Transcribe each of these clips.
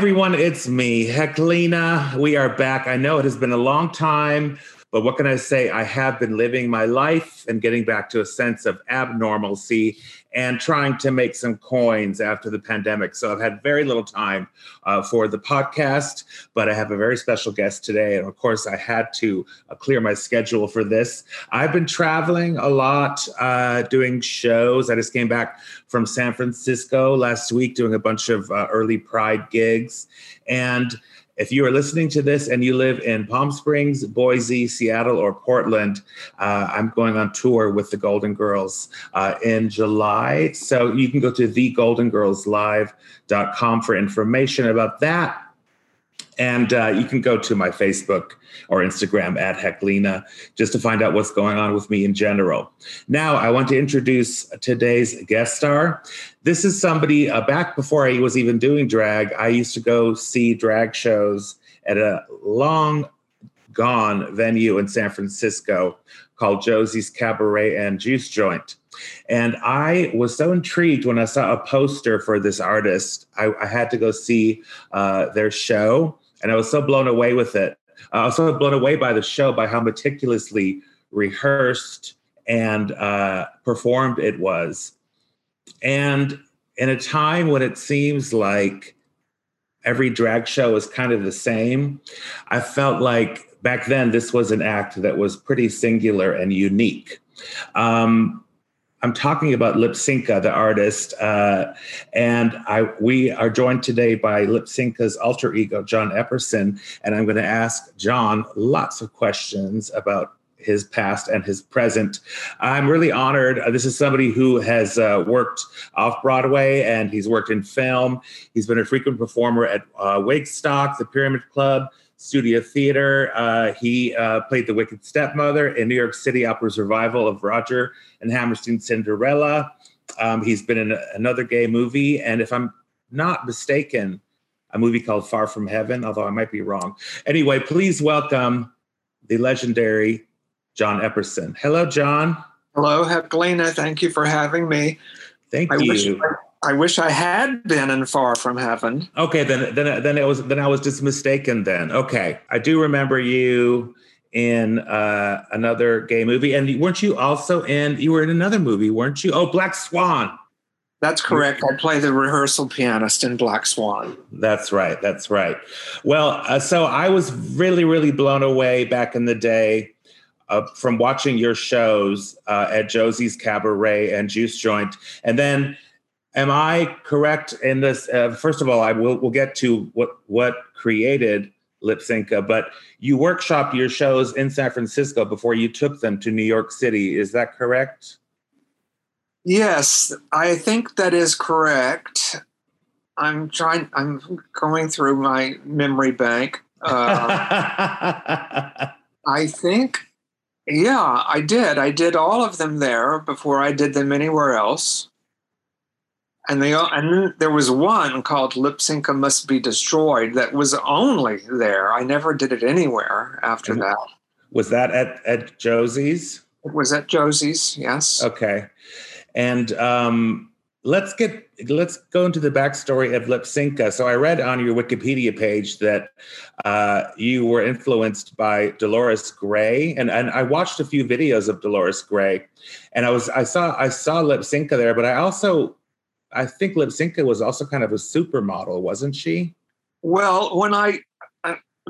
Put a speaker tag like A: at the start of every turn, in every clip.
A: everyone. It's me, Heklina. We are back. I know it has been a long time, but what can I say? I have been living my life and getting back to a sense of abnormalcy and trying to make some coins after the pandemic. So I've had very little time uh, for the podcast, but I have a very special guest today. And of course, I had to uh, clear my schedule for this. I've been traveling a lot, uh, doing shows. I just came back from San Francisco last week doing a bunch of uh, early Pride gigs. And if you are listening to this and you live in Palm Springs, Boise, Seattle, or Portland, uh, I'm going on tour with the Golden Girls uh, in July. So you can go to thegoldengirlslive.com for information about that. And uh, you can go to my Facebook or Instagram at Heklina just to find out what's going on with me in general. Now, I want to introduce today's guest star. This is somebody uh, back before I was even doing drag. I used to go see drag shows at a long gone venue in San Francisco called Josie's Cabaret and Juice Joint. And I was so intrigued when I saw a poster for this artist. I, I had to go see uh, their show and I was so blown away with it. I was so blown away by the show, by how meticulously rehearsed and uh, performed it was. And in a time when it seems like every drag show is kind of the same, I felt like back then this was an act that was pretty singular and unique. Um, I'm talking about Lypsinka, the artist, uh, and I we are joined today by Lypsinka's alter ego, John Epperson, and I'm going to ask John lots of questions about his past and his present. I'm really honored. Uh, this is somebody who has uh, worked off Broadway and he's worked in film. He's been a frequent performer at uh, Wigstock, the Pyramid Club, Studio Theater. Uh, he uh, played the Wicked Stepmother in New York City Opera's revival of Rodgers and Hammerstein's Cinderella. Um, he's been in a, another gay movie, and if I'm not mistaken, a movie called Far From Heaven, although I might be wrong. Anyway, please welcome the legendary John Epperson. Hello, John.
B: Hello, Helena. Thank you for having me.
A: Thank
B: I
A: you.
B: Wish I, I wish I had been in Far From Heaven.
A: Okay, then then then it was then I was just mistaken. Then okay, I do remember you in uh, another gay movie, and weren't you also in? You were in another movie, weren't you? Oh, Black Swan.
B: That's correct. I play the rehearsal pianist in Black Swan.
A: That's right. That's right. Well, uh, so I was really, really blown away back in the day uh, from watching your shows uh, at Josie's Cabaret and Juice Joint, and then am I correct in this? Uh, first of all, I will we'll get to what what created Lypsinka, but you workshopped your shows in San Francisco before you took them to New York City. Is that correct?
B: Yes, I think that is correct. I'm trying. I'm going through my memory bank. Uh, I think, yeah, I did. I did all of them there before I did them anywhere else and they and there was one called Lypsinka Must Be Destroyed that was only there. I never did it anywhere after and that.
A: Was that at at Josie's?
B: It was at Josie's. Yes.
A: Okay, and um, let's get let's go into the backstory of Lypsinka. So I read on your Wikipedia page that uh, you were influenced by Dolores Gray, and and I watched a few videos of Dolores Gray, and I was I saw I saw Lypsinka there, but I also I think Lypsinka was also kind of a supermodel, wasn't she?
B: Well, when I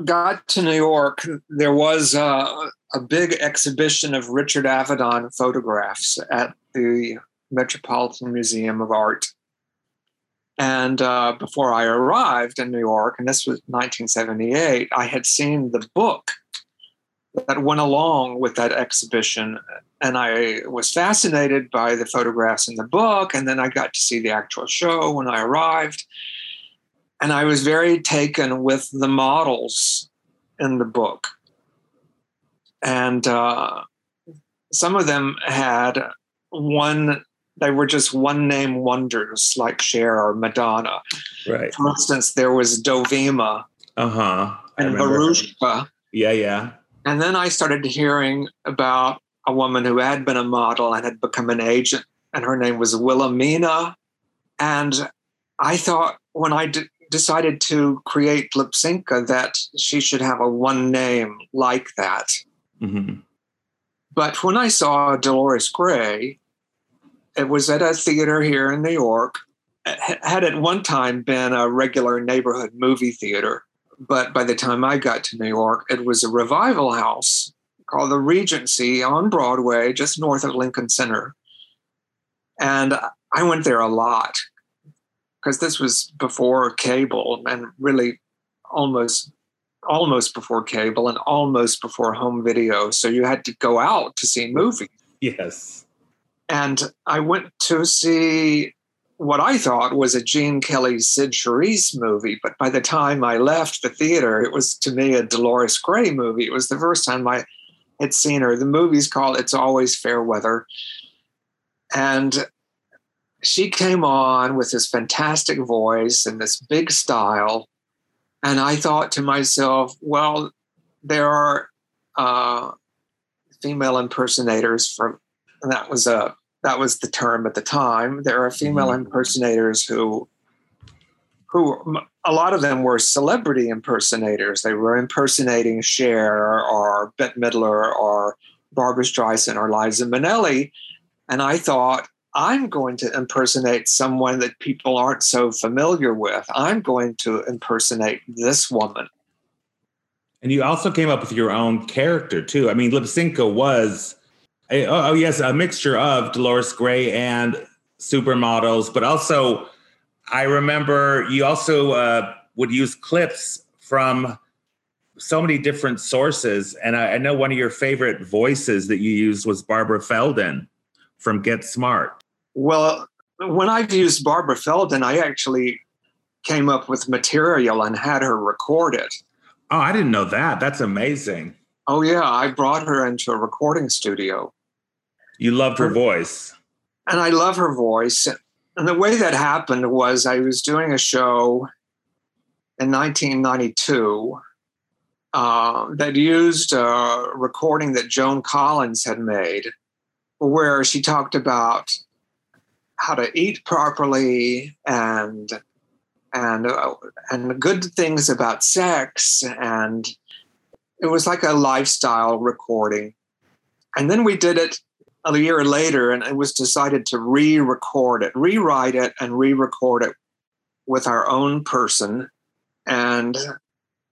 B: got to New York, there was a, a big exhibition of Richard Avedon photographs at the Metropolitan Museum of Art. And uh, before I arrived in New York, and this was 1978, I had seen the book that went along with that exhibition. And I was fascinated by the photographs in the book. And then I got to see the actual show when I arrived. And I was very taken with the models in the book. And uh, some of them had one, they were just one name wonders like Cher or Madonna.
A: Right.
B: For instance, there was Dovima.
A: Uh huh.
B: And Veruschka.
A: Yeah, yeah
B: and then I started hearing about a woman who had been a model and had become an agent, and her name was Wilhelmina. And I thought when I decided to create Lypsinka that she should have a one name like that. Mm-hmm. But when I saw Dolores Gray, it was at a theater here in New York. It had at one time been a regular neighborhood movie theater, but by the time I got to New York, it was a revival house called the Regency on Broadway, just north of Lincoln Center. And I went there a lot because this was before cable and really almost almost before cable and almost before home video. So you had to go out to see movies.
A: Yes.
B: And I went to see what I thought was a Gene Kelly Cyd Charisse movie, but by the time I left the theater, it was to me a Dolores Gray movie. It was the first time I had seen her. The movie's called It's Always Fair Weather. And she came on with this fantastic voice and this big style. And I thought to myself, well, there are uh, female impersonators from, that was a that was the term at the time. There are female mm-hmm. impersonators who, who a lot of them were celebrity impersonators. They were impersonating Cher or Bette Midler or Barbra Streisand or Liza Minnelli. And I thought, I'm going to impersonate someone that people aren't so familiar with. I'm going to impersonate this woman.
A: And you also came up with your own character too. I mean, Lypsinka was, a, oh, oh yes, a mixture of Dolores Gray and supermodels, but also I remember you also uh, would use clips from so many different sources. And I, I know one of your favorite voices that you used was Barbara Feldon from Get Smart.
B: Well, when I've used Barbara Feldon, I actually came up with material and had her record it.
A: Oh, I didn't know that. That's amazing.
B: Oh, yeah. I brought her into a recording studio.
A: You loved her voice.
B: And I love her voice. And the way that happened was I was doing a show in 1992 uh, that used a recording that Joan Collins had made, where she talked about how to eat properly and and uh, and good things about sex. And it was like a lifestyle recording. And then we did it a year later and it was decided to re-record it rewrite it and re-record it with our own person and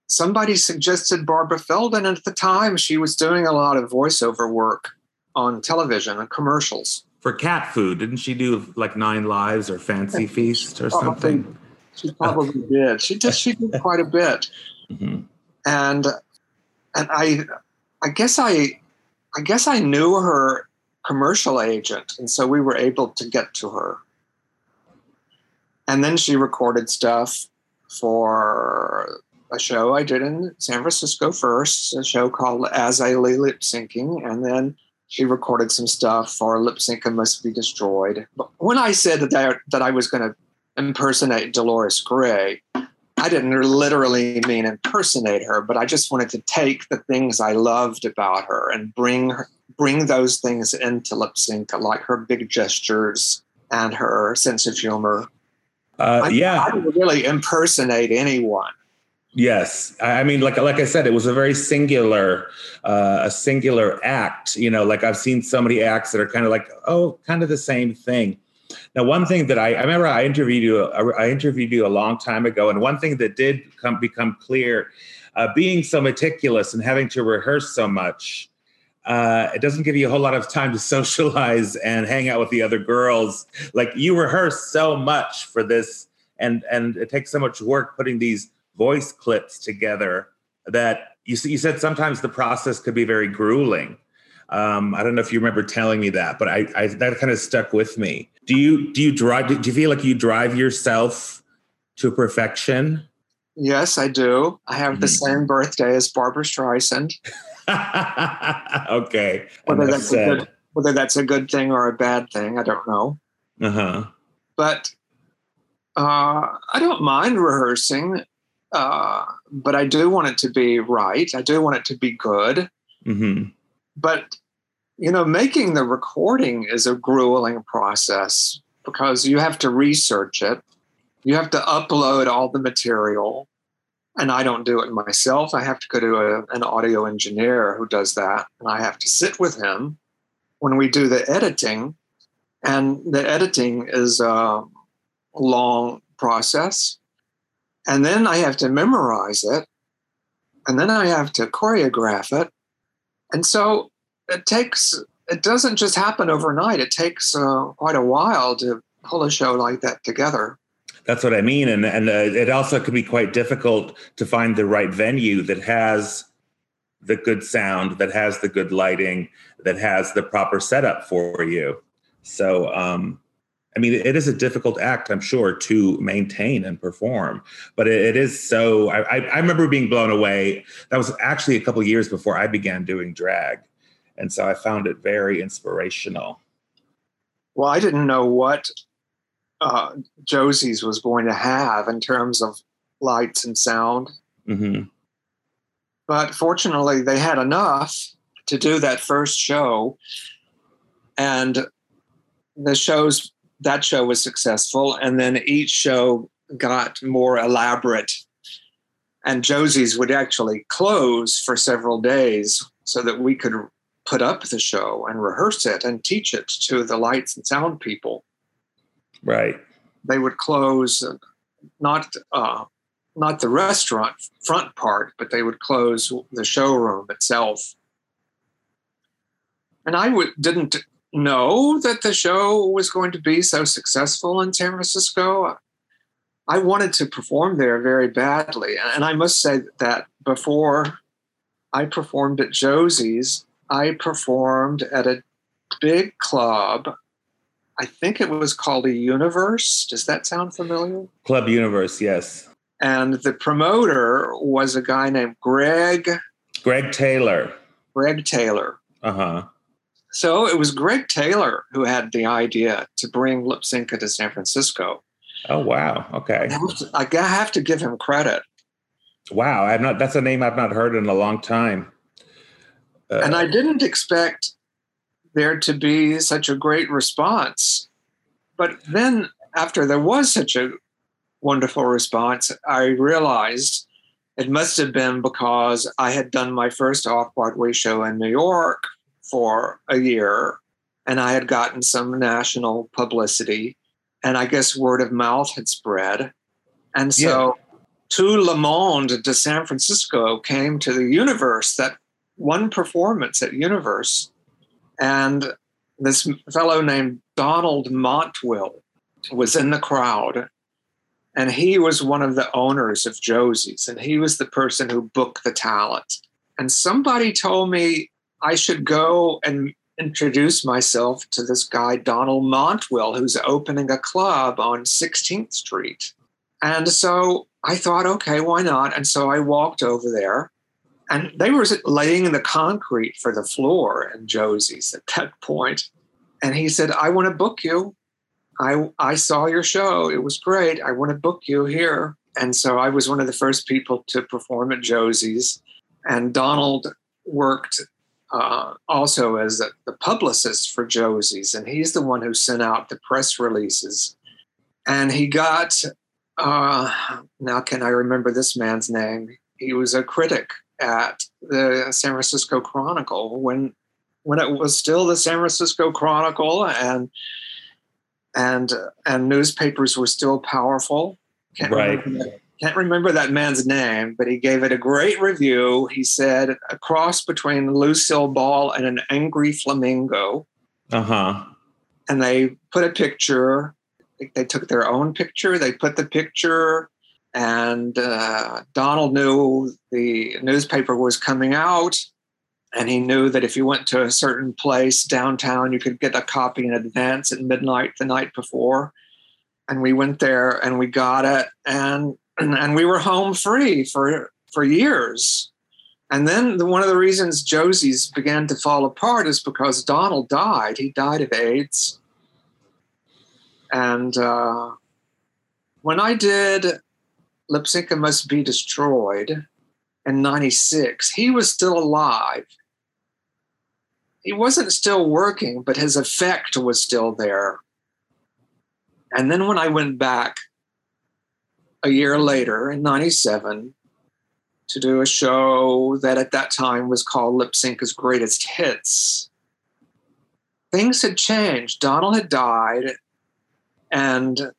B: somebody suggested barbara feldon and at the time she was doing a lot of voiceover work on television and commercials
A: for cat food. Didn't she do like Nine Lives or Fancy Feast or something?
B: She probably did. She just she did quite a bit, mm-hmm. and and I I guess I I guess I knew her commercial agent, and so we were able to get to her. And then she recorded stuff for a show I did in San Francisco first, a show called As I Lay Lip Syncing, and then she recorded some stuff for Lypsinka Must Be Destroyed. But when I said that I, that I was going to impersonate Dolores Gray, I didn't literally mean impersonate her, but I just wanted to take the things I loved about her and bring her, bring those things into Lypsinka, like her big gestures and her sense of humor.
A: Uh, I, yeah,
B: I didn't really impersonate anyone.
A: Yes, I mean, like like I said, it was a very singular, uh, a singular act. You know, like I've seen so many acts that are kind of like, oh, kind of the same thing. Now, one thing that I, I remember, I interviewed you, I interviewed you a long time ago, and one thing that did come become clear, uh, being so meticulous and having to rehearse so much, uh, it doesn't give you a whole lot of time to socialize and hang out with the other girls. Like you rehearse so much for this, and and it takes so much work putting these voice clips together that you, you said sometimes the process could be very grueling. Um, I don't know if you remember telling me that, but I, I that kind of stuck with me. Do you do you drive? Do you feel like you drive yourself to perfection?
B: Yes, I do. I have mm-hmm. the same birthday as Barbra Streisand.
A: okay.
B: Whether that's, a good, whether that's a good thing or a bad thing, I don't know.
A: Uh huh.
B: But uh, I don't mind rehearsing. Uh, but I do want it to be right. I do want it to be good. Mm-hmm. But you know, making the recording is a grueling process because you have to research it. You have to upload all the material. And I don't do it myself. I have to go to a, an audio engineer who does that. And I have to sit with him when we do the editing. And the editing is a long process. And then I have to memorize it. And then I have to choreograph it. And so it takes, it doesn't just happen overnight. It takes uh, quite a while to pull a show like that together.
A: That's what I mean, and and uh, it also could be quite difficult to find the right venue that has the good sound, that has the good lighting, that has the proper setup for you. So, um, I mean, it is a difficult act, I'm sure, to maintain and perform. But it, it is so. I, I remember being blown away. That was actually a couple years before I began doing drag, and so I found it very inspirational.
B: Well, I didn't know what uh, Josie's was going to have in terms of lights and sound.
A: Mm-hmm.
B: But fortunately, they had enough to do that first show, and the shows that show was successful, and then each show got more elaborate. And Josie's would actually close for several days so that we could put up the show and rehearse it and teach it to the lights and sound people.
A: Right.
B: They would close not uh, not the restaurant front part, but they would close the showroom itself. And I w- didn't know that the show was going to be so successful in San Francisco. I wanted to perform there very badly. And I must say that before I performed at Josie's, I performed at a big club I think it was called a Universe. Does that sound familiar?
A: Club Universe, yes.
B: And the promoter was a guy named Greg.
A: Greg Taylor.
B: Greg Taylor.
A: Uh huh.
B: So it was Greg Taylor who had the idea to bring Lypsinka to San Francisco.
A: Oh wow! Okay.
B: I have, to, I have to give him credit.
A: Wow, I've not. That's a name I've not heard in a long time.
B: Uh, and I didn't expect there to be such a great response. But then, after there was such a wonderful response, I realized it must have been because I had done my first off Broadway show in New York for a year and I had gotten some national publicity. And I guess word of mouth had spread. And so, yeah. to Le Monde de San Francisco came to the universe that one performance at Universe and this fellow named Donald Montwill was in the crowd. And he was one of the owners of Josie's, and he was the person who booked the talent. And somebody told me I should go and introduce myself to this guy, Donald Montwill, who's opening a club on 16th Street. And so I thought, okay, why not? And so I walked over there and they were laying in the concrete for the floor in Josie's at that point. And he said, I want to book you. I, I saw your show. It was great. I want to book you here. And so I was one of the first people to perform at Josie's. And Donald worked uh, also as a, the publicist for Josie's. And he's the one who sent out the press releases. And he got, uh, now can I remember this man's name? He was a critic at the San Francisco Chronicle when when it was still the San Francisco Chronicle and and and newspapers were still powerful.
A: Can't right.
B: Remember, can't remember that man's name, but he gave it a great review. He said a cross between Lucille Ball and an angry flamingo.
A: Uh huh.
B: And they put a picture. They took their own picture. They put the picture and uh, Donald knew the newspaper was coming out, and he knew that if you went to a certain place downtown, you could get a copy in advance at midnight the night before. And we went there and we got it, and and we were home free for for years. And then the, one of the reasons Josie's began to fall apart is because Donald died. He died of AIDS. And uh, when I did Lypsinka Must Be Destroyed in 96, he was still alive. He wasn't still working, but his effect was still there. And then when I went back a year later in 97 to do a show that at that time was called Lypsinka's Greatest Hits. Things had changed. Donald had died, and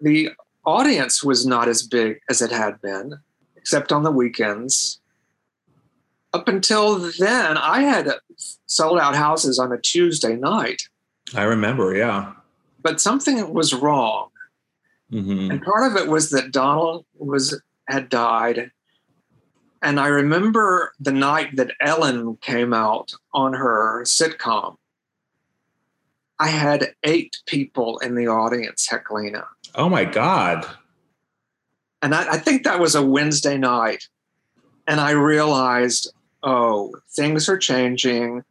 B: the audience was not as big as it had been, except on the weekends. Up until then, I had sold out houses on a Tuesday night.
A: I remember, yeah.
B: But something was wrong.
A: Mm-hmm.
B: And part of it was that Donald was had died. And I remember the night that Ellen came out on her sitcom. I had eight people in the audience, Heklina.
A: Oh my God.
B: And I, I think that was a Wednesday night. And I realized, oh, things are changing.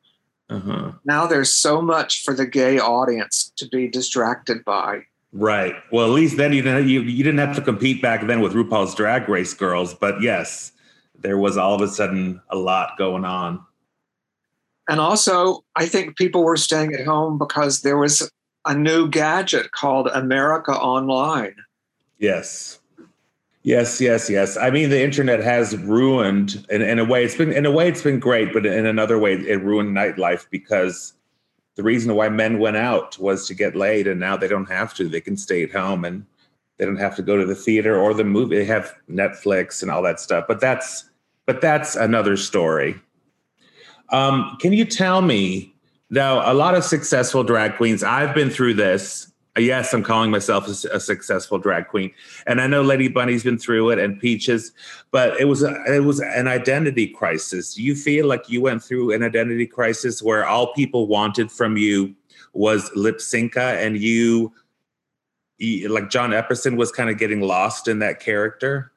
A: Uh-huh.
B: Now there's so much for the gay audience to be distracted by.
A: Right. Well, at least then you didn't you, you didn't have to compete back then with RuPaul's Drag Race girls, but yes, there was all of a sudden a lot going on.
B: And also, I think people were staying at home because there was a new gadget called America Online.
A: Yes. Yes, yes, yes. I mean, the internet has ruined, in, in a way, it's been in a way it's been great, but in another way, it ruined nightlife because the reason why men went out was to get laid, and now they don't have to. They can stay at home and they don't have to go to the theater or the movie. They have Netflix and all that stuff. But that's but that's another story. Um, can you tell me now? A lot of successful drag queens. I've been through this yes, I'm calling myself a, a, successful drag queen, and I know Lady Bunny's been through it and Peaches, but it was a, it was an identity crisis. Do you feel like you went through an identity crisis where all people wanted from you was Lypsinka, and you, you like John Epperson was kind of getting lost in that character?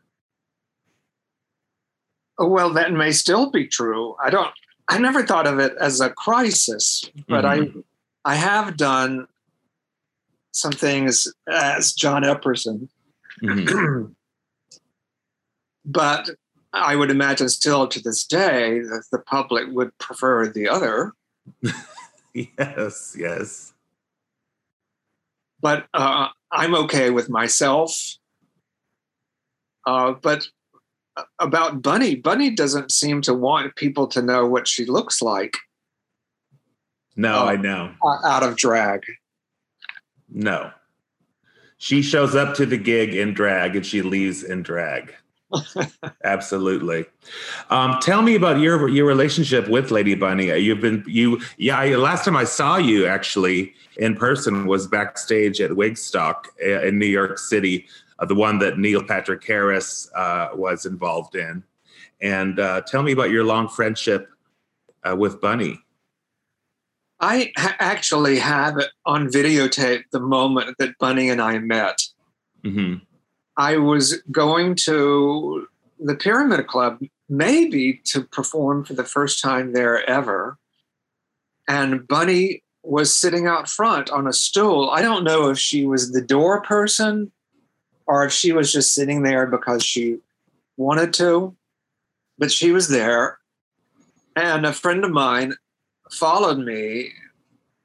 B: Well, that may still be true. I don't. I never thought of it as a crisis, but mm-hmm. I I have done some things as John Epperson. Mm-hmm. but I would imagine still to this day that the public would prefer the other.
A: yes, yes.
B: But uh, I'm okay with myself. Uh, but about Bunny, Bunny doesn't seem to want people to know what she looks like.
A: No, uh, I know.
B: Out of drag.
A: No. She shows up to the gig in drag and she leaves in drag. Absolutely. Um, tell me about your your relationship with Lady Bunny. You've been you yeah. I, last time I saw you actually in person was backstage at Wigstock uh, in New York City, uh, the one that Neil Patrick Harris uh, was involved in. And uh, tell me about your long friendship uh, with Bunny.
B: I ha- actually have it on videotape the moment that Bunny and I met.
A: Mm-hmm.
B: I was going to the Pyramid Club, maybe to perform for the first time there ever. And Bunny was sitting out front on a stool. I don't know if she was the door person or if she was just sitting there because she wanted to, but she was there. And a friend of mine followed me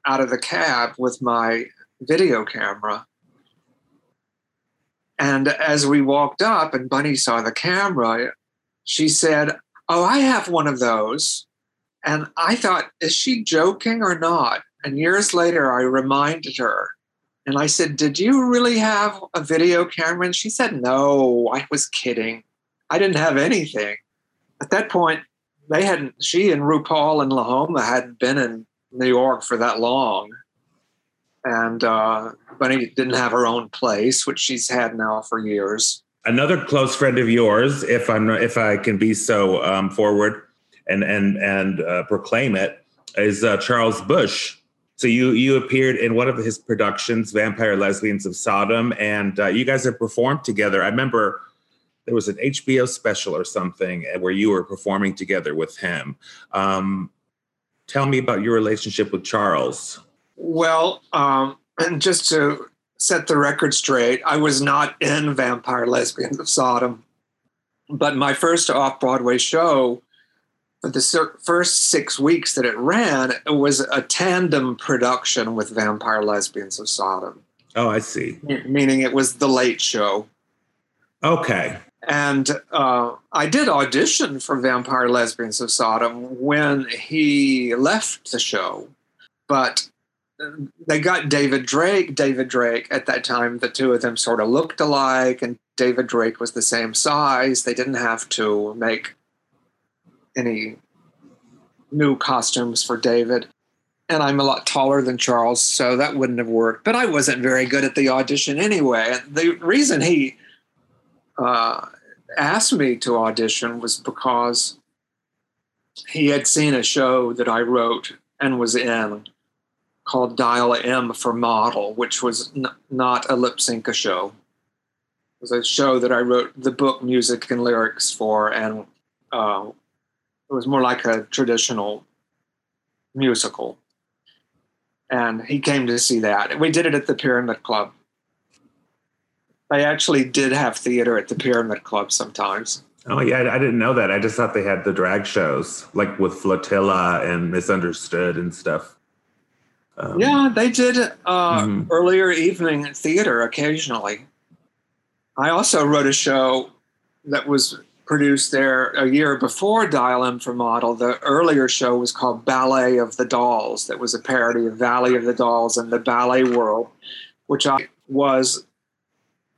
B: out of the cab with my video camera. And as we walked up and Bunny saw the camera, she said, Oh, I have one of those. And I thought, Is she joking or not? And years later, I reminded her and I said, Did you really have a video camera? And she said, No, I was kidding. I didn't have anything. At that point, they hadn't, she and RuPaul and Lahoma hadn't been in New York for that long. And uh, Bunny didn't have her own place, which she's had now for years.
A: Another close friend of yours, if I'm if I can be so um, forward and and and uh, proclaim it, is uh, Charles Busch. So you you appeared in one of his productions, Vampire Lesbians of Sodom, and uh, you guys have performed together. I remember there was an HBO special or something where you were performing together with him. Um, tell me about your relationship with Charles.
B: Well, um, and just to set the record straight, I was not in Vampire Lesbians of Sodom, but my first off Broadway show for the first six weeks that it ran, it was a tandem production with Vampire Lesbians of Sodom.
A: Oh, I see.
B: Meaning it was the late show.
A: Okay.
B: And uh, I did audition for Vampire Lesbians of Sodom when he left the show, but they got David Drake. David Drake, at that time, the two of them sort of looked alike, and David Drake was the same size. They didn't have to make any new costumes for David. And I'm a lot taller than Charles, so that wouldn't have worked. But I wasn't very good at the audition anyway. The reason he uh, asked me to audition was because he had seen a show that I wrote and was in called Dial M for Model, which was n- not a lip sync show. It was a show that I wrote the book, music, and lyrics for, and uh, it was more like a traditional musical. And he came to see that. We did it at the Pyramid Club. I actually did have theater at the Pyramid Club sometimes.
A: Oh yeah, I didn't know that. I just thought they had the drag shows, like with Flotilla and Miss Understood and stuff.
B: Um, yeah, they did uh, mm-hmm. earlier evening theater occasionally. I also wrote a show that was produced there a year before Dial M for Model. The earlier show was called Ballet of the Dolls, that was a parody of Valley of the Dolls and the Ballet World, which I was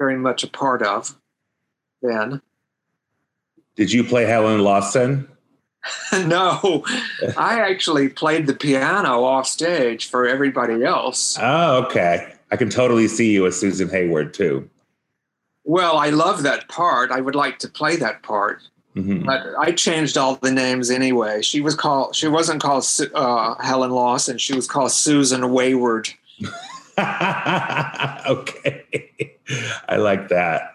B: very much a part of then.
A: Did you play Helen Lawson?
B: no, I actually played the piano off stage for everybody else.
A: Oh, okay. I can totally see you as Susan Hayward too.
B: Well, I love that part. I would like to play that part. Mm-hmm. But I changed all the names anyway. She was called. She wasn't called uh, Helen Lawson. She was called Susan Wayward.
A: okay, I like that.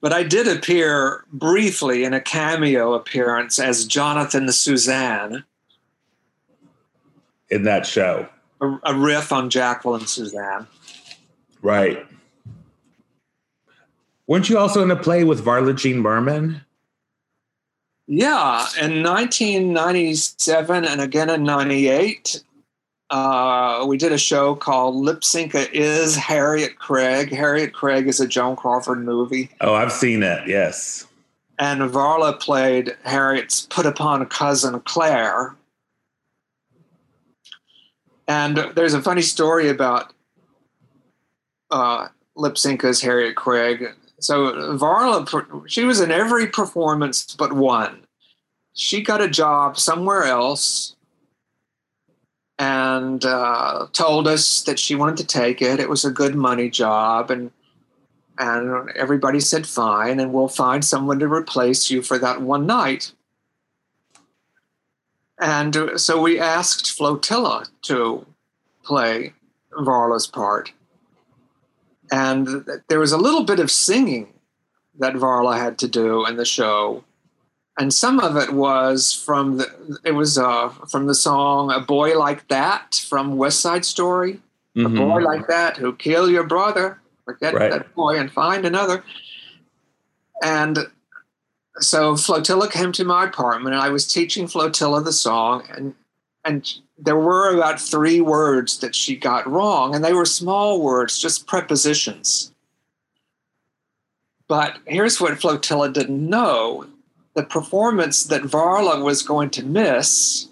B: But I did appear briefly in a cameo appearance as Jonathan Suzanne
A: in that show.
B: A, a riff on Jacqueline Susann.
A: Right. Weren't you also in a play with Varla Jean Merman?
B: Yeah, in 1997 and again in 98, uh, we did a show called Lypsinka is Harriet Craig. Harriet Craig is a Joan Crawford movie.
A: Oh, I've seen it, yes.
B: And Varla played Harriet's put upon cousin Claire. And there's a funny story about uh, Lypsinka is Harriet Craig. So Varla, she was in every performance but one. She got a job somewhere else and uh, told us that she wanted to take it. It was a good money job, and and everybody said fine, and we'll find someone to replace you for that one night. And uh, so we asked Flotilla to play Varla's part. And there was a little bit of singing that Varla had to do in the show and some of it was from the it was uh, from the song "A Boy Like That" from West Side Story. Mm-hmm. A boy like that who kill your brother, forget right. that boy and find another. And so Flotilla came to my apartment, and I was teaching Flotilla the song, and and there were about three words that she got wrong, and they were small words, just prepositions. But here's what Flotilla didn't know the performance that Varla was going to miss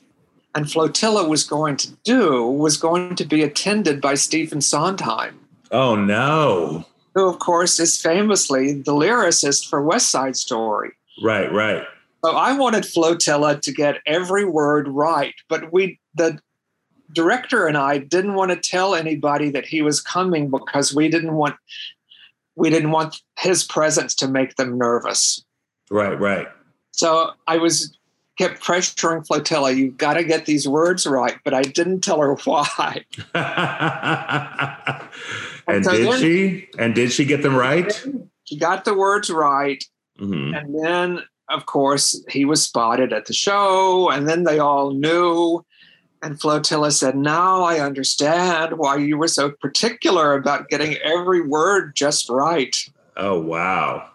B: and Flotilla was going to do was going to be attended by Stephen Sondheim.
A: Oh, no.
B: Who, of course, is famously the lyricist for West Side Story.
A: Right, right.
B: So I wanted Flotilla to get every word right, but we, the director and I didn't want to tell anybody that he was coming because we didn't want we didn't want his presence to make them nervous.
A: Right, right.
B: So I was kept pressuring Flotilla, you've got to get these words right, but I didn't tell her why.
A: and, and so did then, she? And did she get them right?
B: She got the words right. Mm-hmm. And then, of course, he was spotted at the show, and then they all knew. And Flotilla said, Now I understand why you were so particular about getting every word just right.
A: Oh, wow.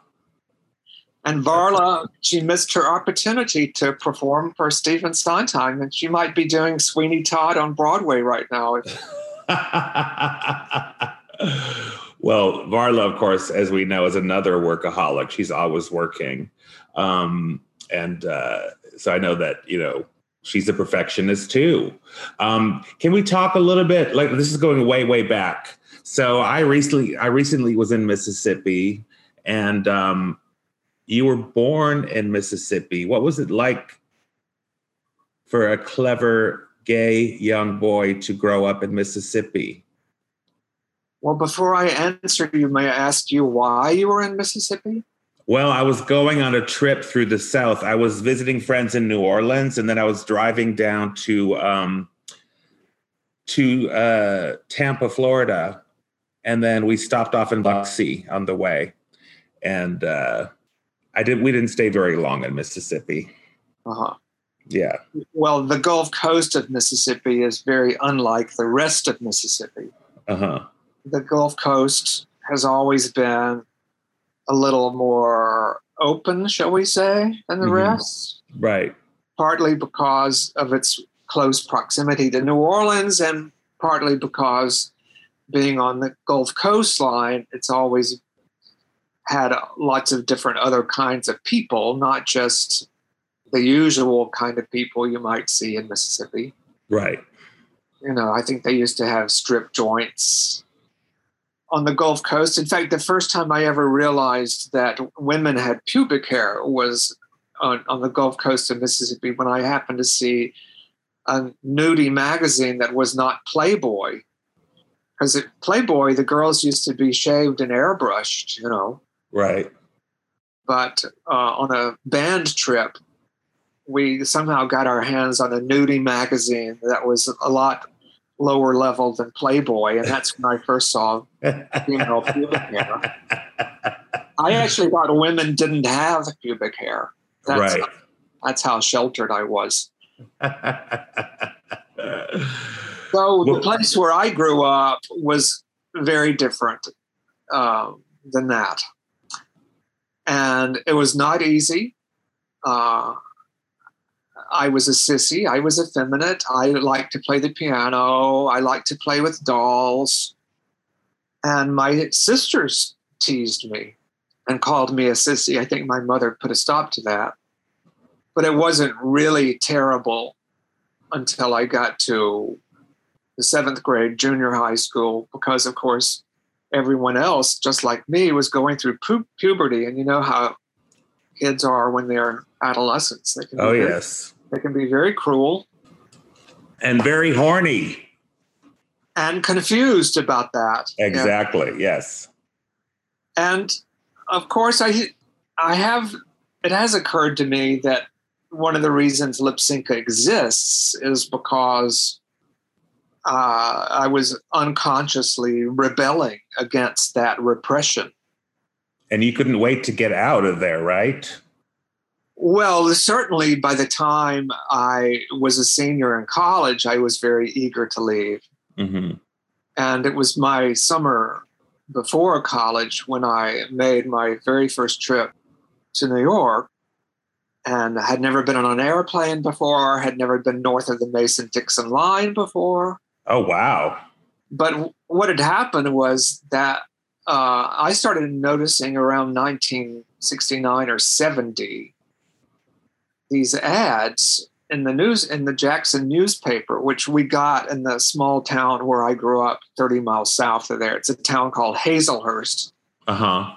B: And Varla, she missed her opportunity to perform for Stephen Sondheim, and she might be doing Sweeney Todd on Broadway right now.
A: Well, Varla, of course, as we know, is another workaholic. She's always working. Um, and uh, so I know that, you know, she's a perfectionist too. Um, can we talk a little bit? Like this is going way, way back. So I recently, I recently was in Mississippi, and um, you were born in Mississippi. What was it like for a clever gay young boy to grow up in Mississippi?
B: Well, before I answer you, may I ask you why you were in Mississippi?
A: Well, I was going on a trip through the South. I was visiting friends in New Orleans, and then I was driving down to um, to uh, Tampa, Florida, and then we stopped off in Biloxi on the way. And uh, I did. We didn't stay very long in Mississippi.
B: Uh huh.
A: Yeah.
B: Well, the Gulf Coast of Mississippi is very unlike the rest of Mississippi.
A: Uh huh.
B: The Gulf Coast has always been a little more open, shall we say, than the
A: Mhm.
B: rest.
A: Right.
B: Partly because of its close proximity to New Orleans, and partly because being on the Gulf coastline, it's always had lots of different other kinds of people, not just the usual kind of people you might see in Mississippi.
A: Right.
B: You know, I think they used to have strip joints on the Gulf Coast. In fact, the first time I ever realized that women had pubic hair was on, on the Gulf Coast of Mississippi when I happened to see a nudie magazine that was not Playboy. Because at Playboy, the girls used to be shaved and airbrushed, you know.
A: Right.
B: But uh, on a band trip, we somehow got our hands on a nudie magazine that was a lot lower level than Playboy, and that's when I first saw female pubic hair. I actually thought women didn't have pubic hair. That's,
A: right.
B: that's how sheltered I was. So the place where I grew up was very different um, than that, and it was not easy. Uh, I was a sissy. I was effeminate. I liked to play the piano. I liked to play with dolls, and my sisters teased me and called me a sissy. I think my mother put a stop to that, but it wasn't really terrible until I got to the seventh grade junior high school because of course everyone else just like me was going through pu- puberty and you know how kids are when they're adolescents they can be
A: oh
B: very,
A: yes.
B: they can be very cruel
A: And very horny.
B: and confused about that.
A: Exactly. Yes.
B: and of course i i have it has occurred to me that one of the reasons Lypsinka exists is because uh, i was unconsciously rebelling against that repression
A: And you couldn't wait to get out of there, right?
B: well certainly by the time i was a senior in college i was very eager to leave
A: hmm
B: And it was my summer before college when I made my very first trip to New York and I had never been on an airplane before, had never been north of the Mason Dixon line before.
A: Oh wow.
B: But what had happened was that uh, I started noticing around 1969 or 70 these ads in the news in the Jackson newspaper, which we got in the small town where I grew up, 30 miles south of there. It's a town called Hazlehurst.
A: Uh huh.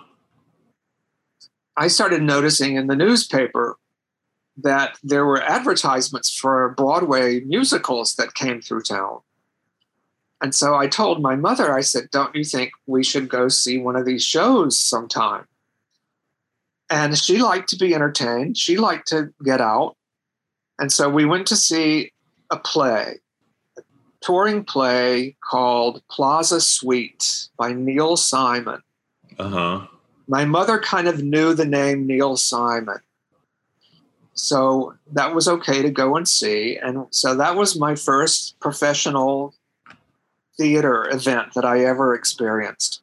B: I started noticing in the newspaper that there were advertisements for Broadway musicals that came through town. And so I told my mother, I said, Don't you think we should go see one of these shows sometime? And she liked to be entertained, she liked to get out. And so we went to see a play, a touring play called Plaza Suite by Neil Simon
A: Uh huh.
B: my mother kind of knew the name Neil Simon. So that was okay to go and see. And so that was my first professional theater event that I ever experienced.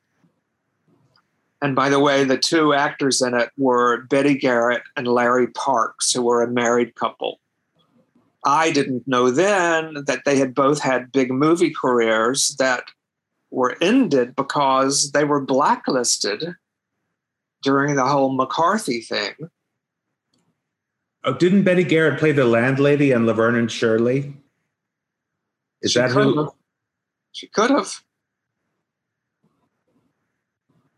B: And by the way, the two actors in it were Betty Garrett and Larry Parks, who were a married couple. I didn't know then that they had both had big movie careers that were ended because they were blacklisted during the whole McCarthy thing.
A: Oh, didn't Betty Garrett play the landlady on Laverne and Shirley? Is
B: she
A: that who?
B: have. She could have.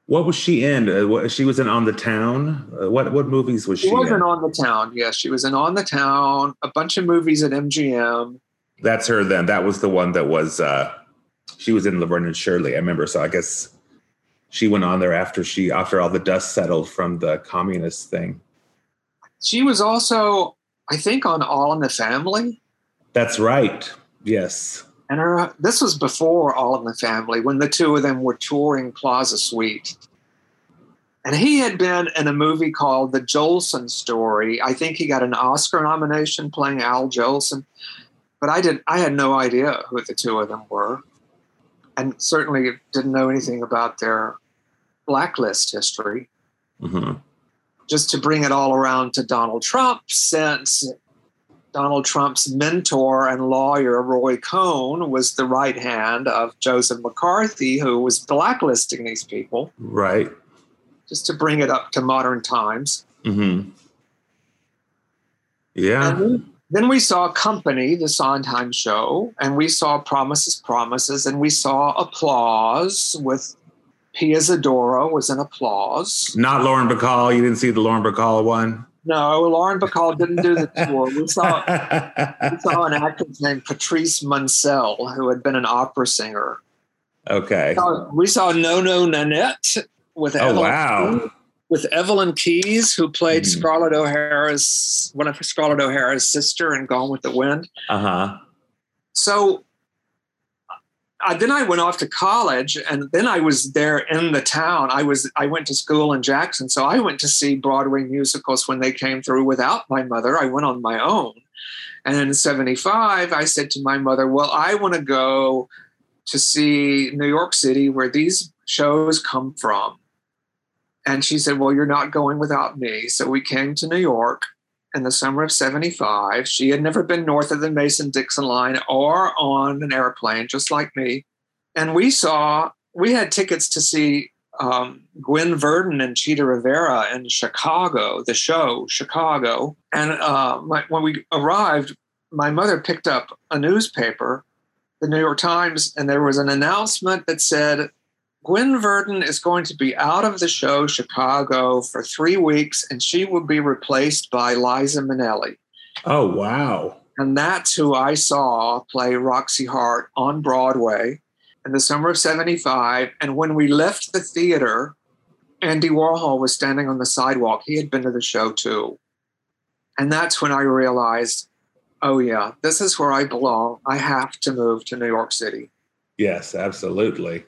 A: What was she in? Uh, what, she was in On the Town. Uh, what what movies was she, in?
B: She wasn't
A: in?
B: on the town. Yes, she was in On the Town, a bunch of movies at MGM.
A: That's her. Then that was the one that was. uh She was in Laverne and Shirley. I remember. So I guess she went on there after she after all the dust settled from the communist thing.
B: She was also, I think, on All in the Family.
A: That's right. Yes.
B: And her, this was before All in the Family, when the two of them were touring Plaza Suite. And he had been in a movie called The Jolson Story. I think he got an Oscar nomination playing Al Jolson. But I did I had no idea who the two of them were. And certainly didn't know anything about their blacklist history.
A: hmm
B: Just to bring it all around to Donald Trump, since Donald Trump's mentor and lawyer, Roy Cohn, was the right hand of Joseph McCarthy, who was blacklisting these people,
A: Right.
B: just to bring it up to modern times.
A: hmm Yeah.
B: Then we saw Company, the Sondheim show, and we saw Promises, Promises, and we saw Applause with Pia Zadora was in Applause.
A: Not Lauren Bacall. You didn't see the Lauren Bacall one.
B: No, Lauren Bacall didn't do the tour. We saw we saw an actress named Patrice Munsell, who had been an opera singer.
A: okay.
B: Uh, We saw No No Nanette with
A: Oh
B: Evelyn
A: wow.
B: Keyes, with Evelyn Keyes, who played
A: Mhm.
B: Scarlett O'Hara's one of Scarlett O'Hara's sister in Gone with the Wind.
A: Uh huh.
B: So then I went off to college, and then I was there in the town. I was I went to school in Jackson, so I went to see Broadway musicals when they came through without my mother. I went on my own, and in '75, I said to my mother, "Well, I want to go to see New York City, where these shows come from." And she said, Well, you're not going without me. So we came to New York in the summer of 75. She had never been north of the Mason Dixon line or on an airplane, just like me. And we saw, we had tickets to see um, Gwen Verdon and Chita Rivera in Chicago, the show, Chicago. And uh, my, when we arrived, my mother picked up a newspaper, the New York Times, and there was an announcement that said, Gwen Verdon is going to be out of the show Chicago for three weeks, and she will be replaced by Liza Minnelli.
A: Oh wow.
B: And that's who I saw play Roxy Hart on Broadway in the summer of 75. And when we left the theater, Andy Warhol was standing on the sidewalk. He had been to the show too. And that's when I realized, oh, yeah, this is where I belong. I have to move to New York City.
A: Yes, absolutely.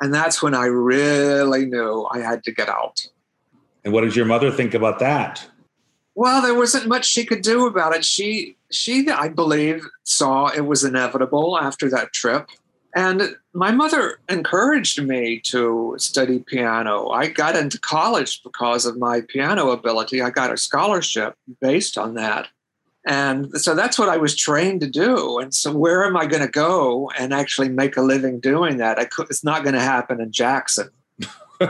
B: And that's when I really knew I had to get out.
A: And what did your mother think about that?
B: Well, there wasn't much she could do about it. She, she, I believe, saw it was inevitable after that trip. And my mother encouraged me to study piano. I got into college because of my piano ability. I got a scholarship based on that. And so that's what I was trained to do. And so, where am I going to go and actually make a living doing that? I could, it's not going to happen in Jackson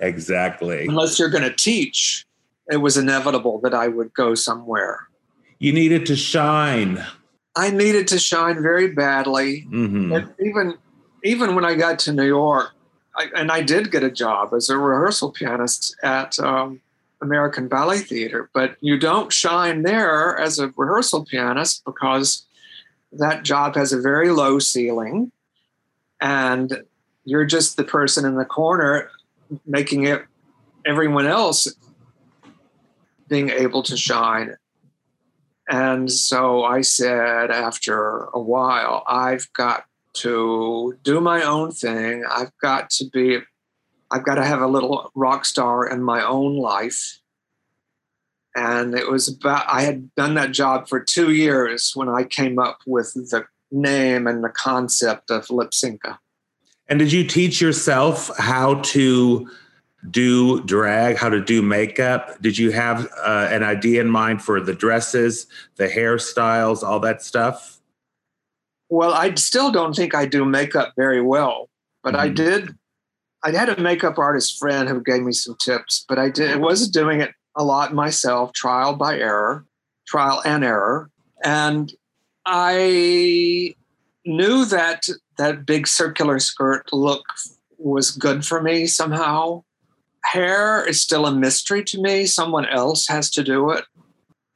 A: exactly.
B: unless you're going to teach. It was inevitable that I would go somewhere.
A: You needed to shine.
B: I needed to shine very badly.
A: hmm
B: And even even when I got to New York, I, and I did get a job as a rehearsal pianist at um, American Ballet Theater, but you don't shine there as a rehearsal pianist because that job has a very low ceiling, and you're just the person in the corner making it everyone else being able to shine and so I said, after a while, I've got to do my own thing. I've got to be, I've got to have a little rock star in my own life. And it was about, I had done that job for two years when I came up with the name and the concept of Lypsinka.
A: And did you teach yourself how to do drag, how to do makeup? Did you have uh, an idea in mind for the dresses, the hairstyles, all that stuff?
B: Well, I still don't think I do makeup very well, but mm-hmm. I did. I had a makeup artist friend who gave me some tips, but I did. I was doing it a lot myself, trial by error, trial and error, and I knew that that big circular skirt look was good for me somehow. Hair is still a mystery to me. Someone else has to do it.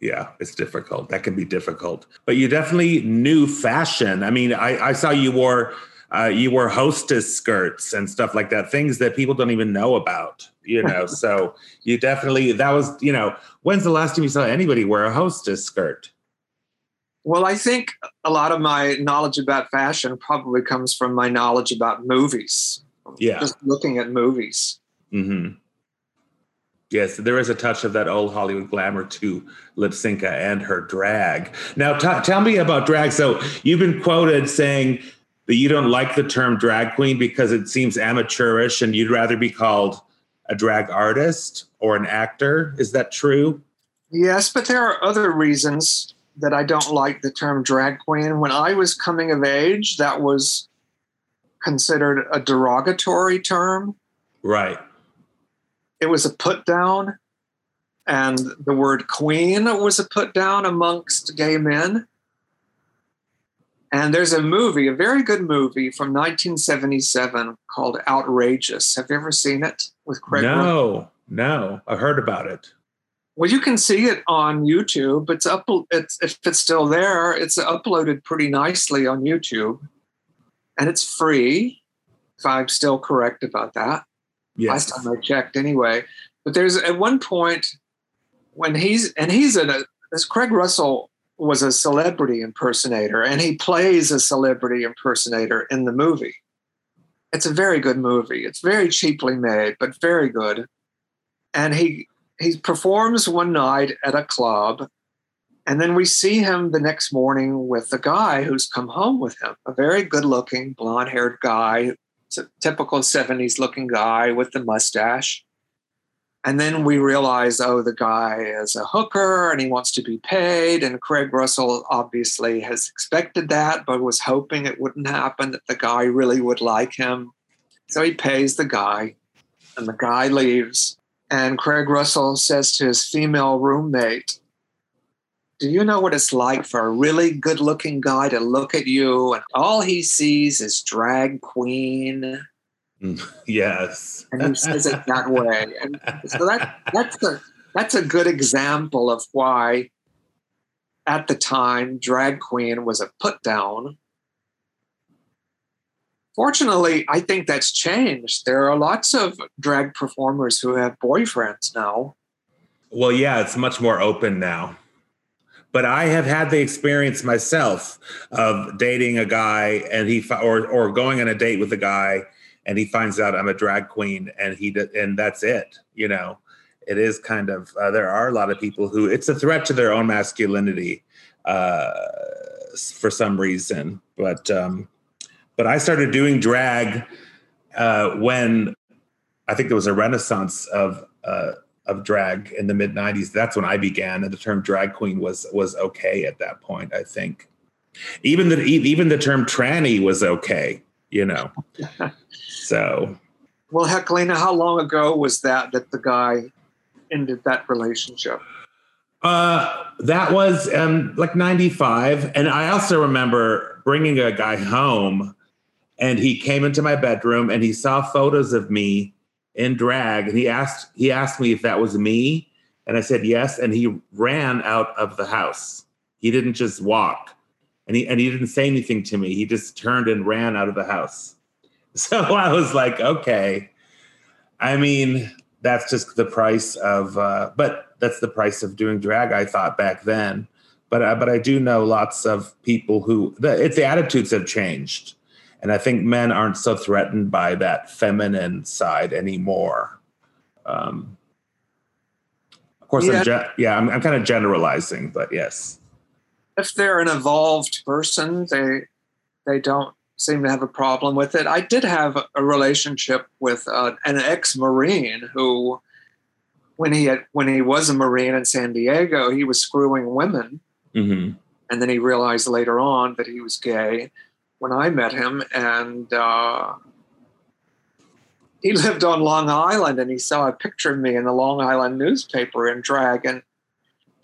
A: Yeah, it's difficult. That can be difficult. But you definitely knew fashion. I mean, I, I saw you wore uh, you wore hostess skirts and stuff like that, things that people don't even know about, you know. so you definitely that was, you know, when's the last time you saw anybody wear a hostess skirt?
B: Well, I think a lot of my knowledge about fashion probably comes from my knowledge about movies.
A: Yeah.
B: Just looking at movies.
A: Mm-hmm. Yes, there is a touch of that old Hollywood glamour to Lypsinka and her drag. Now, t- tell me about drag. So, you've been quoted saying that you don't like the term drag queen because it seems amateurish and you'd rather be called a drag artist or an actor. Is that true?
B: Yes, but there are other reasons that I don't like the term drag queen. When I was coming of age, that was considered a derogatory term.
A: Right.
B: It was a put down, and the word queen was a put down amongst gay men. And there's a movie, a very good movie from 1977 called Outrageous. Have you ever seen it with Craig?
A: No, no. I heard about it.
B: Well, you can see it on YouTube. It's up. It's if it's still there, it's uploaded pretty nicely on YouTube, and it's free. If I'm still correct about that.
A: Yes.
B: Last time I checked, anyway. But there's at one point when he's and he's in a as Craig Russell was a celebrity impersonator, and he plays a celebrity impersonator in the movie. It's a very good movie. It's very cheaply made, but very good. And he he performs one night at a club and then we see him the next morning with a guy who's come home with him a very good looking blonde haired guy it's a typical 70s looking guy with the mustache and then we realize oh the guy is a hooker and he wants to be paid. And craig russell obviously has expected that but was hoping it wouldn't happen that the guy really would like him. So he pays the guy and the guy leaves. And Craig Russell says to his female roommate, Do you know what it's like for a really good looking guy to look at you and all he sees is drag queen?
A: Mm, yes.
B: And he says it that way. And so that, that's, a, that's a good example of why, at the time, drag queen was a put down Fortunately, I think that's changed. There are lots of drag performers who have boyfriends now.
A: Well, yeah, it's much more open now. But I have had the experience myself of dating a guy and he or or going on a date with a guy and he finds out I'm a drag queen and he and that's it, you know. It is kind of uh, there are a lot of people who it's a threat to their own masculinity uh, for some reason, but um but I started doing drag uh, when I think there was a renaissance of uh, of drag in the mid '90s. That's when I began, and the term drag queen was was okay at that point. I think even the even the term tranny was okay. You know, so.
B: Well, Heklina, how long ago was that that the guy ended that relationship?
A: Uh, that was um, like 95. And I also remember bringing a guy home and he came into my bedroom and he saw photos of me in drag and he asked he asked me if that was me and I said yes and he ran out of the house. He didn't just walk. And he and he didn't say anything to me. He just turned and ran out of the house. So I was like, okay. I mean, that's just the price of uh, but that's the price of doing drag I thought back then. But uh, but I do know lots of people who the, it's the attitudes have changed and I think men aren't so threatened by that feminine side anymore. Um, of course, yeah, I'm, ge- yeah, I'm, I'm kind of generalizing, but yes.
B: If they're an evolved person, they they don't seem to have a problem with it. I did have a relationship with uh, an ex-marine who, when he had, when he was a marine in San Diego, he was screwing women,
A: mm-hmm.
B: And then he realized later on that he was gay when I met him. And uh, he lived on Long Island and he saw a picture of me in the Long Island newspaper in drag and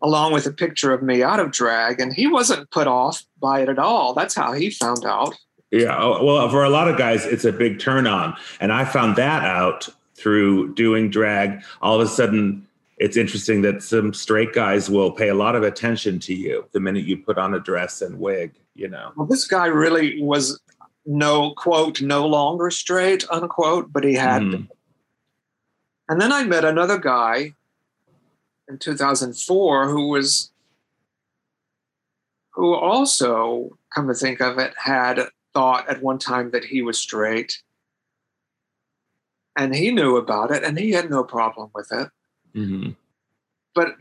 B: along with a picture of me out of drag. And he wasn't put off by it at all. That's how he found out.
A: Yeah. Oh, well, for a lot of guys, it's a big turn on. And I found that out through doing drag. All of a sudden, it's interesting that some straight guys will pay a lot of attention to you the minute you put on a dress and wig, you know.
B: Well, this guy really was no quote, no longer straight, unquote, but he had. Mm. And then I met another guy in 2004 who was, who also, come to think of it, had thought at one time that he was straight. And he knew about it and he had no problem with it. Mm-hmm. But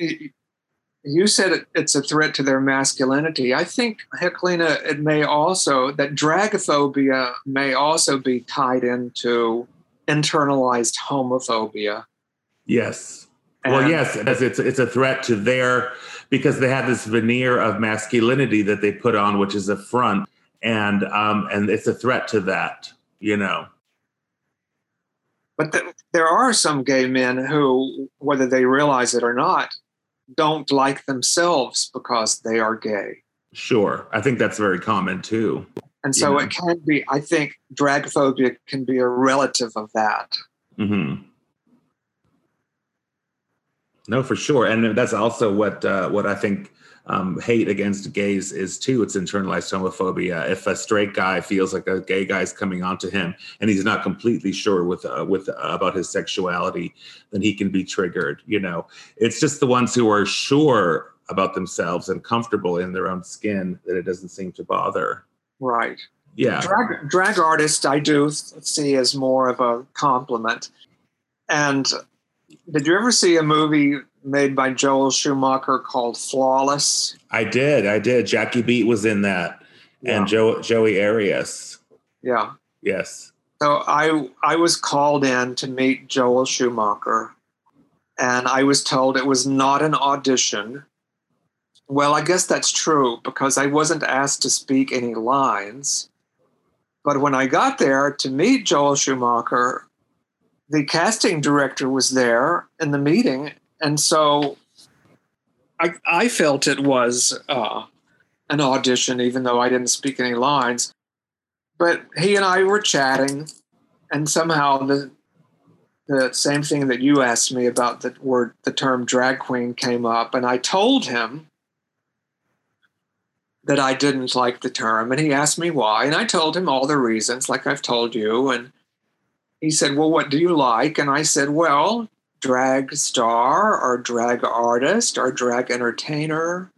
B: you said it's a threat to their masculinity. I think, Heklina, it may also, that dragophobia may also be tied into internalized homophobia.
A: Yes. And well, yes, it's it's a threat to their because they have this veneer of masculinity that they put on, which is a front, and um, and it's a threat to that, you know.
B: But the, there are some gay men who, whether they realize it or not, don't like themselves because they are gay.
A: Sure, I think that's very common too.
B: And so it can be. I think drag phobia can be a relative of that.
A: Mm-hmm. No, for sure, and that's also what uh, what I think um, hate against gays is too. It's internalized homophobia. If a straight guy feels like a gay guy is coming onto him and he's not completely sure with uh, with uh, about his sexuality, then he can be triggered. You know, it's just the ones who are sure about themselves and comfortable in their own skin that it doesn't seem to bother.
B: Right.
A: Yeah.
B: Drag, drag artist, I do see as more of a compliment. And did you ever see a movie made by Joel Schumacher called Flawless?
A: I did. I did. Jackie Beat was in that, yeah. and Joe, Joey Arias.
B: Yeah.
A: Yes.
B: So I I was called in to meet Joel Schumacher, and I was told it was not an audition. Well, I guess that's true because I wasn't asked to speak any lines. But when I got there to meet Joel Schumacher, the casting director was there in the meeting and so I, I felt it was uh, an audition, even though I didn't speak any lines. But he and I were chatting, and somehow the the same thing that you asked me about the word the term drag queen came up, and I told him that I didn't like the term, and he asked me why, and I told him all the reasons, like I've told you, and he said, "Well, what do you like?" And I said, "Well, drag star or drag artist or drag entertainer.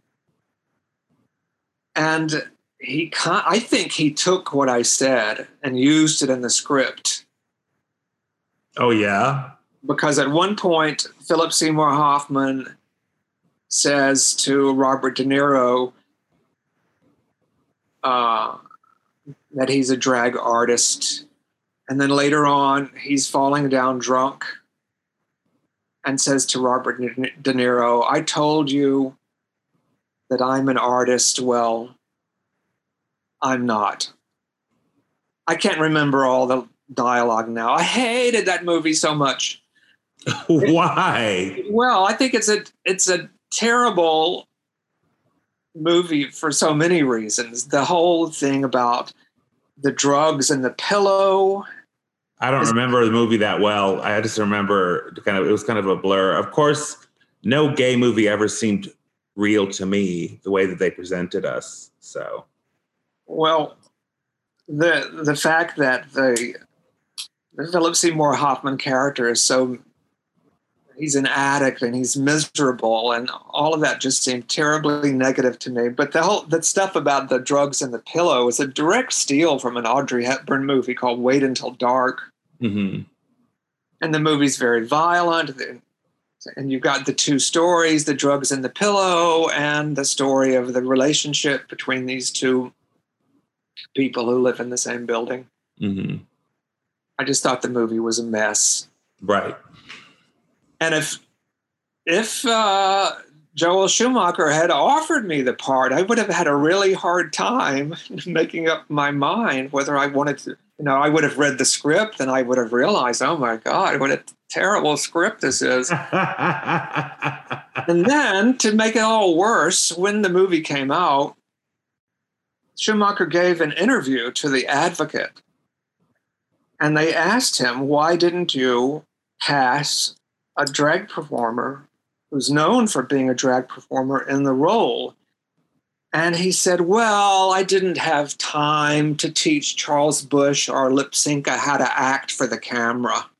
B: And he, I think he took what I said and used it in the script.
A: Oh, yeah.
B: Because at one point, Philip Seymour Hoffman says to Robert De Niro uh, that he's a drag artist. And then later on, he's falling down drunk and says to Robert De Niro, I told you that I'm an artist. Well, I'm not. I can't remember all the dialogue now. I hated that movie so much.
A: Why?
B: It, well, I think it's a it's a terrible movie for so many reasons. The whole thing about the drugs and the pillow
A: I don't remember the movie that well. I just remember kind of it was kind of a blur. Of course, no gay movie ever seemed real to me the way that they presented us. So,
B: well, the the fact that the the Philip Seymour Hoffman character is so he's an addict and he's miserable and all of that just seemed terribly negative to me. But the whole that stuff about the drugs and the pillow was a direct steal from an Audrey Hepburn movie called Wait Until Dark. Mm-hmm. And the movie's very violent. And you've got the two stories the drugs and the pillow, and the story of the relationship between these two people who live in the same building. Mm-hmm. I just thought the movie was a mess.
A: Right.
B: And if if uh, Joel Schumacher had offered me the part, I would have had a really hard time making up my mind whether I wanted to. You know, I would have read the script and I would have realized, oh my God, what a terrible script this is. and then to make it all worse, when the movie came out, Schumacher gave an interview to The Advocate. And they asked him, why didn't you cast a drag performer who's known for being a drag performer in the role. And he said, Well, I didn't have time to teach Charles Busch or Lypsinka how to act for the camera.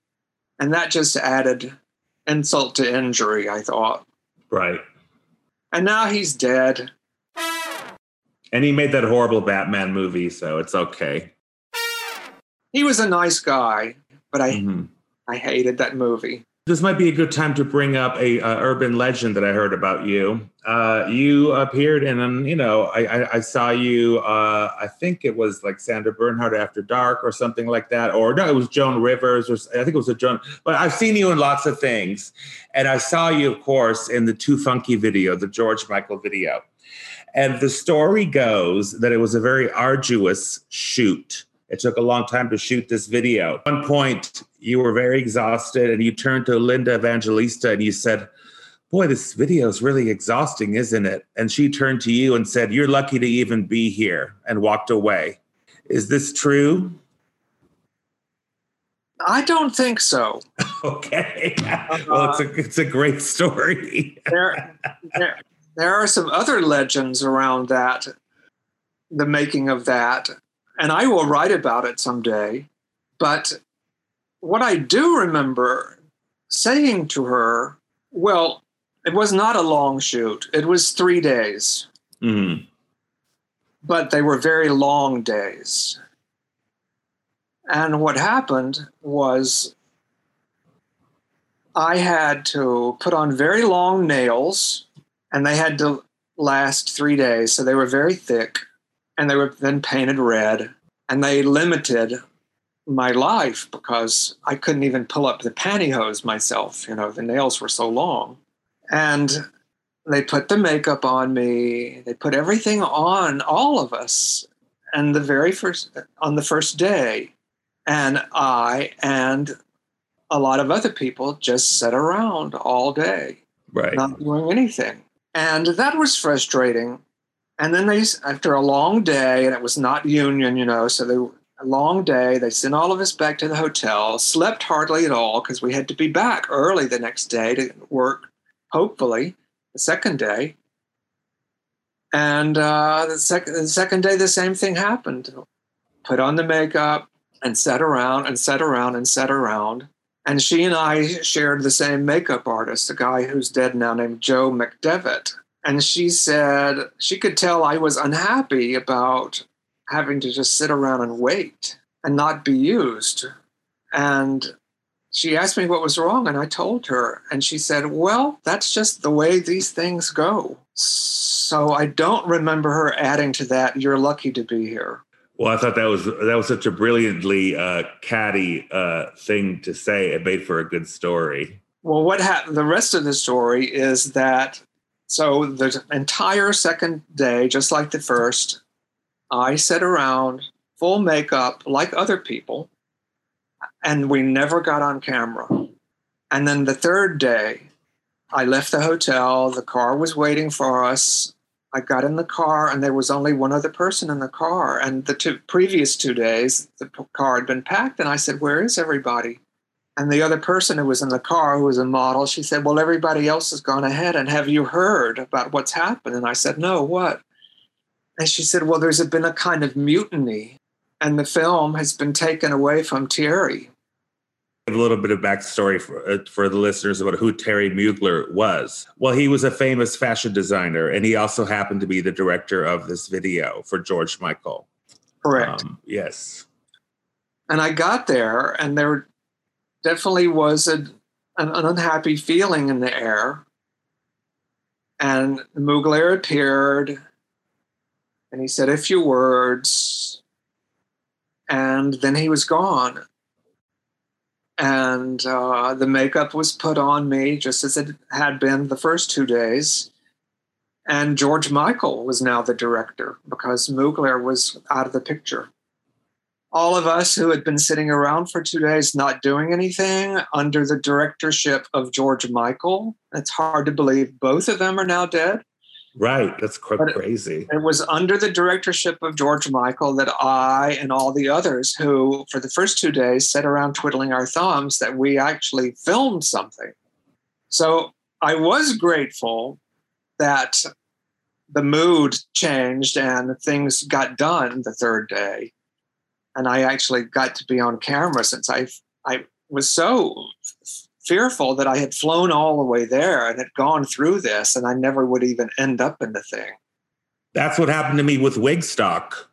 B: And that just added insult to injury, I thought.
A: Right.
B: And now he's dead.
A: And he made that horrible Batman movie, so it's okay.
B: He was a nice guy, but I mm-hmm. I hated that movie.
A: This might be a good time to bring up a urban legend that I heard about you. Uh, you appeared in, you know, I, I, I saw you. Uh, I think it was like Sandra Bernhard After Dark or something like that, or no, it was Joan Rivers, or I think it was a Joan. But I've seen you in lots of things, and I saw you, of course, in the Too Funky video, the George Michael video. And the story goes that it was a very arduous shoot it took a long time to shoot this video. At one point, you were very exhausted and you turned to Linda Evangelista and you said, Boy, this video is really exhausting, isn't it? And she turned to you and said, You're lucky to even be here, and walked away. Is this true?
B: I don't think so.
A: okay. Uh-huh. well, it's a it's a great story.
B: there, there, there are some other legends around that, the making of that and I will write about it someday. But what I do remember saying to her, well, it was not a long shoot, it was three days. Mm-hmm. But they were very long days. And what happened was I had to put on very long nails, and they had to last three days. So they were very thick and they were then painted red and they limited my life because I couldn't even pull up the pantyhose myself. You know, the nails were so long. And they put the makeup on me, they put everything on all of us. And the very first, on the first day, and I and a lot of other people just sat around all day,
A: right.
B: not doing anything. And that was frustrating and then they, after a long day, and it was not union, you know, so they a long day. They sent all of us back to the hotel. Slept hardly at all because we had to be back early the next day to work. Hopefully, the second day. And uh, the second the second day, the same thing happened. Put on the makeup and sat around and sat around and sat around. And she and I shared the same makeup artist, a guy who's dead now named Joe McDevitt and she said she could tell I was unhappy about having to just sit around and wait and not be used. And she asked me what was wrong, and I told her. And she said, Well, that's just the way these things go. So I don't remember her adding to that, You're lucky to be here.
A: Well, I thought that was that was such a brilliantly uh, catty uh, thing to say. It made for a good story.
B: Well, what happened? The rest of the story is that so the entire second day, just like the first, I sat around full makeup like other people, and we never got on camera. And then the third day, I left the hotel. The car was waiting for us. I got in the car, and there was only one other person in the car. And the two previous two days, the car had been packed. And I said, Where is everybody? And the other person who was in the car, who was a model, she said, Well, everybody else has gone ahead. And have you heard about what's happened? And I said, No, what? And she said, Well, there's been a kind of mutiny, and the film has been taken away from Thierry.
A: A little bit of backstory for, uh, for the listeners about who Thierry Mugler was. Well, he was a famous fashion designer, and he also happened to be the director of this video for George Michael.
B: Correct.
A: Um, yes.
B: And I got there, and there definitely was a, an, an unhappy feeling in the air. And Mugler appeared and he said a few words and then he was gone. And uh, the makeup was put on me just as it had been the first two days. And George Michael was now the director because Mugler was out of the picture. All of us who had been sitting around for two days not doing anything under the directorship of George Michael, it's hard to believe both of them are now dead.
A: Right. That's quite crazy.
B: It, it was under the directorship of George Michael that I and all the others who, for the first two days, sat around twiddling our thumbs that we actually filmed something. So I was grateful that the mood changed and things got done the third day. And I actually got to be on camera since I I was so fearful that I had flown all the way there and had gone through this and I never would even end up in the thing.
A: That's what happened to me with Wigstock.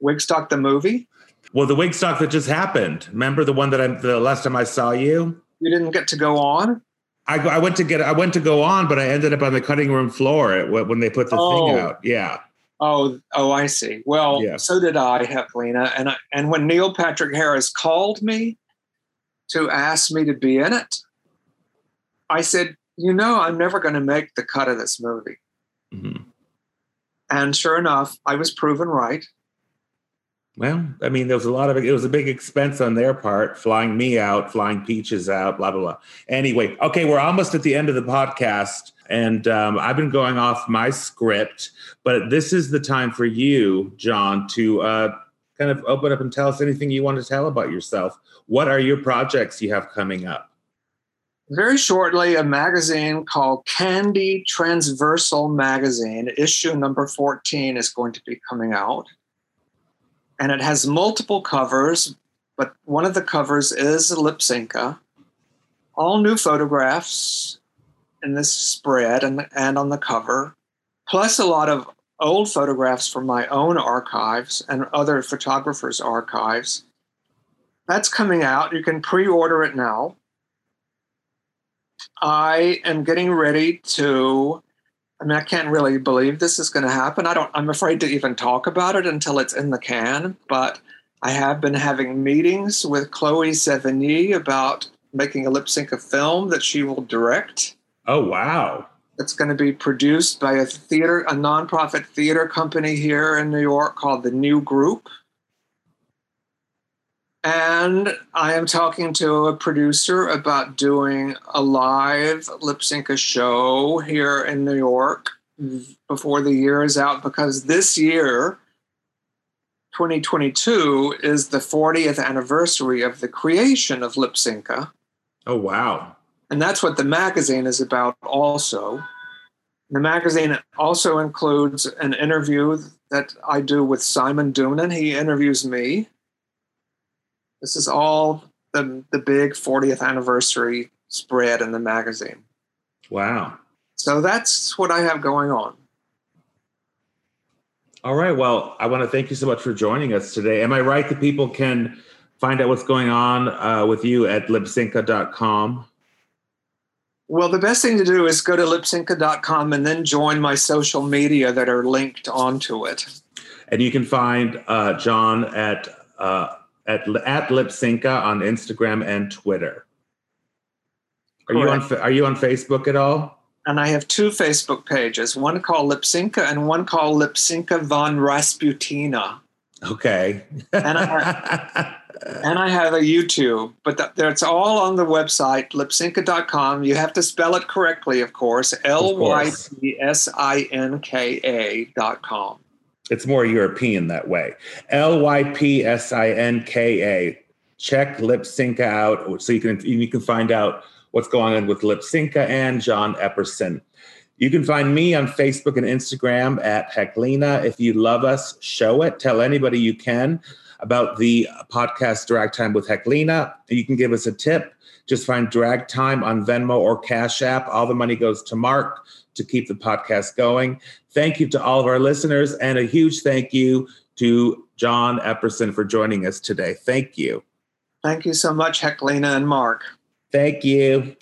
B: Wigstock the movie?
A: Well, the Wigstock that just happened. Remember the one that I the last time I saw you?
B: You didn't get to go on?
A: I, I went to get I went to go on, but I ended up on the cutting room floor when they put the oh. thing out. Yeah.
B: Oh, oh, I see. Well, yeah. so did I, Heklina, and I, and when Neil Patrick Harris called me to ask me to be in it, I said, "You know, I'm never going to make the cut of this movie." Mm-hmm. And sure enough, I was proven right.
A: Well, I mean, there was a lot of it was a big expense on their part, flying me out, flying Peaches out, blah blah blah. Anyway, okay, we're almost at the end of the podcast, and um, I've been going off my script, but this is the time for you, John, to uh, kind of open up and tell us anything you want to tell about yourself. What are your projects you have coming up?
B: Very shortly, a magazine called Candy Transversal Magazine, issue number 14, is going to be coming out and it has multiple covers, but one of the covers is Lypsinka. All new photographs in this spread and, and on the cover, plus a lot of old photographs from my own archives and other photographers' archives. That's coming out. You can pre order it now. I am getting ready to I mean, I can't really believe this is going to happen. I don't. I'm afraid to even talk about it until it's in the can. But I have been having meetings with Chloe Sevigny about making a Lypsinka film that she will direct.
A: Oh wow!
B: It's going to be produced by a theater, a nonprofit theater company here in New York called the New Group. And I am talking to a producer about doing a live lip sync show here in New York before the year is out because this year, 2022, is the 40th anniversary of the creation of Lypsinka.
A: Oh, wow.
B: And that's what the magazine is about, also. The magazine also includes an interview that I do with Simon Doonan. He interviews me this is all the the big 40th anniversary spread in the magazine.
A: Wow.
B: So that's what I have going on.
A: All right. Well, I want to thank you so much for joining us today. Am I right that people can find out what's going on uh, with you at lypsinka.com?
B: Well, the best thing to do is go to lypsinka.com and then join my social media that are linked onto it.
A: And you can find uh, John at uh, at at Lypsinka on Instagram and Twitter. Are Correct. you on Are you on Facebook at all?
B: And I have two Facebook pages, one called Lypsinka and one called Lypsinka von Rasputina.
A: Okay.
B: and, I, and I have a YouTube, but that, that's all on the website, lypsinka.com. You have to spell it correctly, of course, L Y P S I N K A.com.
A: It's more European that way. L Y P S I N K A. Check Lypsinka out so you can you can find out what's going on with Lypsinka and John Epperson. You can find me on Facebook and Instagram at Heklina. If you love us, show it. Tell anybody you can about the podcast Drag Time with Heklina. You can give us a tip. Just find Drag Time on Venmo or Cash App. All the money goes to Mark to keep the podcast going. Thank you to all of our listeners, and a huge thank you to John Epperson for joining us today. Thank you.
B: Thank you so much, Heklina and Mark.
A: Thank you.